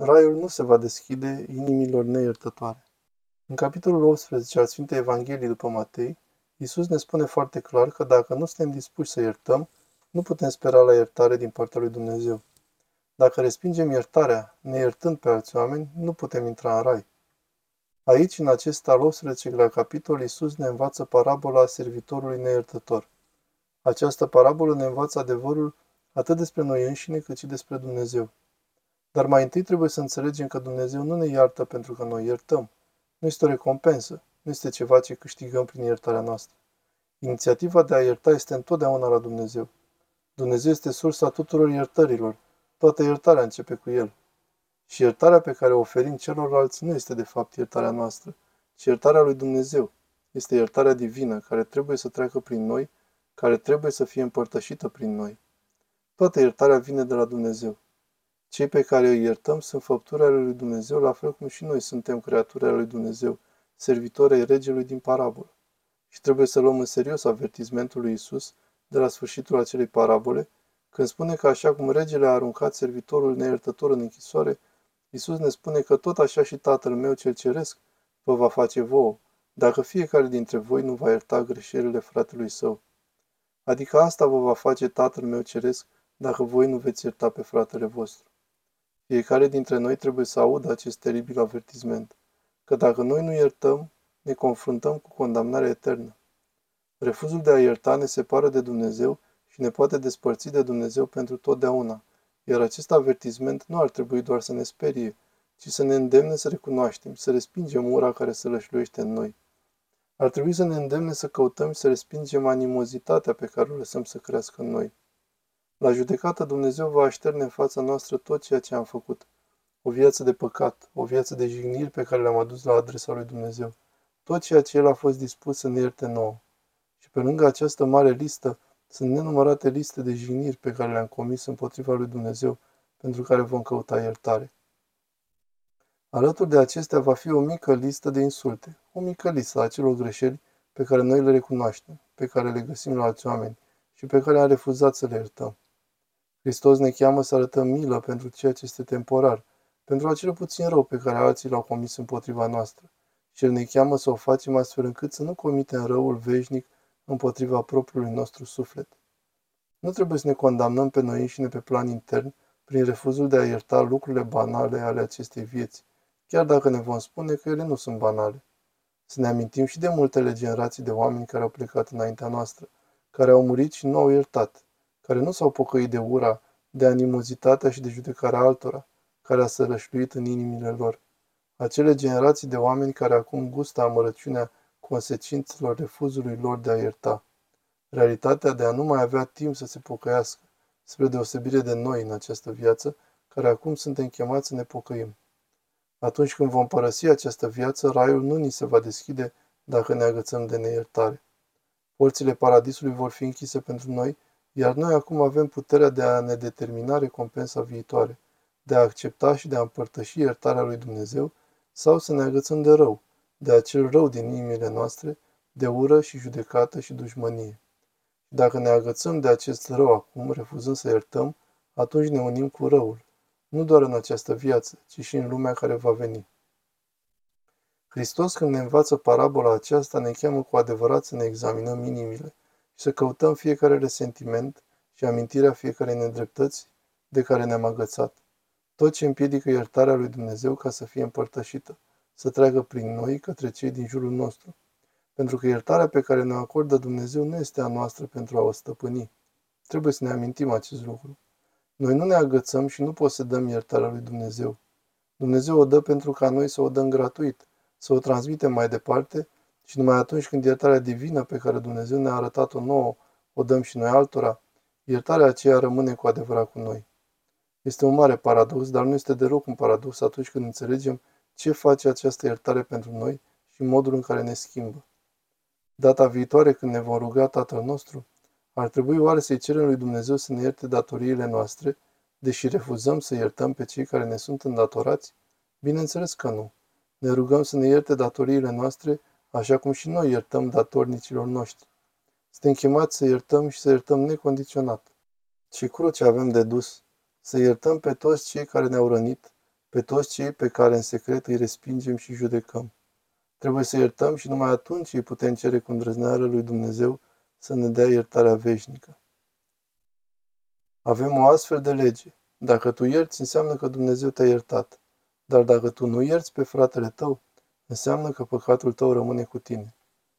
Raiul nu se va deschide inimilor neiertătoare. În capitolul 18 al Sfintei Evangheliei după Matei, Iisus ne spune foarte clar că dacă nu suntem dispuși să iertăm, nu putem spera la iertare din partea lui Dumnezeu. Dacă respingem iertarea, neiertând pe alți oameni, nu putem intra în rai. Aici, în acest al 18 capitol, Iisus ne învață parabola servitorului neiertător. Această parabolă ne învață adevărul atât despre noi înșine, cât și despre Dumnezeu. Dar mai întâi trebuie să înțelegem că Dumnezeu nu ne iartă pentru că noi iertăm. Nu este o recompensă, nu este ceva ce câștigăm prin iertarea noastră. Inițiativa de a ierta este întotdeauna la Dumnezeu. Dumnezeu este sursa tuturor iertărilor. Toată iertarea începe cu El. Și iertarea pe care o oferim celorlalți nu este de fapt iertarea noastră, ci iertarea lui Dumnezeu. Este iertarea divină care trebuie să treacă prin noi, care trebuie să fie împărtășită prin noi. Toată iertarea vine de la Dumnezeu. Cei pe care îi iertăm sunt făpturi ale lui Dumnezeu, la fel cum și noi suntem creaturi ale lui Dumnezeu, servitori ai regelui din parabolă. Și trebuie să luăm în serios avertizmentul lui Isus de la sfârșitul acelei parabole, când spune că așa cum regele a aruncat servitorul neiertător în închisoare, Isus ne spune că tot așa și Tatăl meu cel ceresc vă va face vouă, dacă fiecare dintre voi nu va ierta greșelile fratelui său. Adică asta vă va face Tatăl meu ceresc dacă voi nu veți ierta pe fratele vostru. Fiecare dintre noi trebuie să audă acest teribil avertisment, că dacă noi nu iertăm, ne confruntăm cu condamnarea eternă. Refuzul de a ierta ne separă de Dumnezeu și ne poate despărți de Dumnezeu pentru totdeauna, iar acest avertisment nu ar trebui doar să ne sperie, ci să ne îndemne să recunoaștem, să respingem ura care se lășluiește în noi. Ar trebui să ne îndemne să căutăm și să respingem animozitatea pe care o lăsăm să crească în noi. La judecată Dumnezeu va așterne în fața noastră tot ceea ce am făcut. O viață de păcat, o viață de jigniri pe care le-am adus la adresa lui Dumnezeu. Tot ceea ce El a fost dispus să ne ierte nouă. Și pe lângă această mare listă, sunt nenumărate liste de jigniri pe care le-am comis împotriva lui Dumnezeu, pentru care vom căuta iertare. Alături de acestea va fi o mică listă de insulte, o mică listă a acelor greșeli pe care noi le recunoaștem, pe care le găsim la alți oameni și pe care am refuzat să le iertăm. Hristos ne cheamă să arătăm milă pentru ceea ce este temporar, pentru acel puțin rău pe care alții l-au comis împotriva noastră. Și El ne cheamă să o facem astfel încât să nu comitem răul veșnic împotriva propriului nostru suflet. Nu trebuie să ne condamnăm pe noi înșine pe plan intern prin refuzul de a ierta lucrurile banale ale acestei vieți, chiar dacă ne vom spune că ele nu sunt banale. Să ne amintim și de multele generații de oameni care au plecat înaintea noastră, care au murit și nu au iertat, care nu s-au pocăit de ura, de animozitatea și de judecarea altora, care a sărășluit în inimile lor. Acele generații de oameni care acum gustă amărăciunea consecințelor refuzului lor de a ierta. Realitatea de a nu mai avea timp să se pocăiască, spre deosebire de noi în această viață, care acum suntem chemați să ne pocăim. Atunci când vom părăsi această viață, raiul nu ni se va deschide dacă ne agățăm de neiertare. Porțile paradisului vor fi închise pentru noi, iar noi acum avem puterea de a ne determina recompensa viitoare, de a accepta și de a împărtăși iertarea lui Dumnezeu sau să ne agățăm de rău, de acel rău din inimile noastre, de ură și judecată și dușmănie. Și dacă ne agățăm de acest rău acum, refuzând să iertăm, atunci ne unim cu răul, nu doar în această viață, ci și în lumea care va veni. Hristos, când ne învață parabola aceasta, ne cheamă cu adevărat să ne examinăm inimile și să căutăm fiecare resentiment și amintirea fiecarei nedreptăți de care ne-am agățat. Tot ce împiedică iertarea lui Dumnezeu ca să fie împărtășită, să treacă prin noi către cei din jurul nostru. Pentru că iertarea pe care ne acordă Dumnezeu nu este a noastră pentru a o stăpâni. Trebuie să ne amintim acest lucru. Noi nu ne agățăm și nu posedăm iertarea lui Dumnezeu. Dumnezeu o dă pentru ca noi să o dăm gratuit, să o transmitem mai departe și numai atunci când iertarea divină pe care Dumnezeu ne-a arătat-o nouă, o dăm și noi altora, iertarea aceea rămâne cu adevărat cu noi. Este un mare paradox, dar nu este deloc un paradox atunci când înțelegem ce face această iertare pentru noi și modul în care ne schimbă. Data viitoare, când ne vom ruga Tatăl nostru, ar trebui oare să-i cerem lui Dumnezeu să ne ierte datoriile noastre, deși refuzăm să iertăm pe cei care ne sunt îndatorați? Bineînțeles că nu. Ne rugăm să ne ierte datoriile noastre, așa cum și noi iertăm datornicilor noștri. Suntem chemați să iertăm și să iertăm necondiționat. Ce cruce avem de dus? Să iertăm pe toți cei care ne-au rănit, pe toți cei pe care în secret îi respingem și judecăm. Trebuie să iertăm și numai atunci îi putem cere cu îndrăzneală lui Dumnezeu să ne dea iertarea veșnică. Avem o astfel de lege. Dacă tu ierți, înseamnă că Dumnezeu te-a iertat. Dar dacă tu nu ierți pe fratele tău, înseamnă că păcatul tău rămâne cu tine.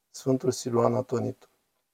Sfântul Siluan Atonitu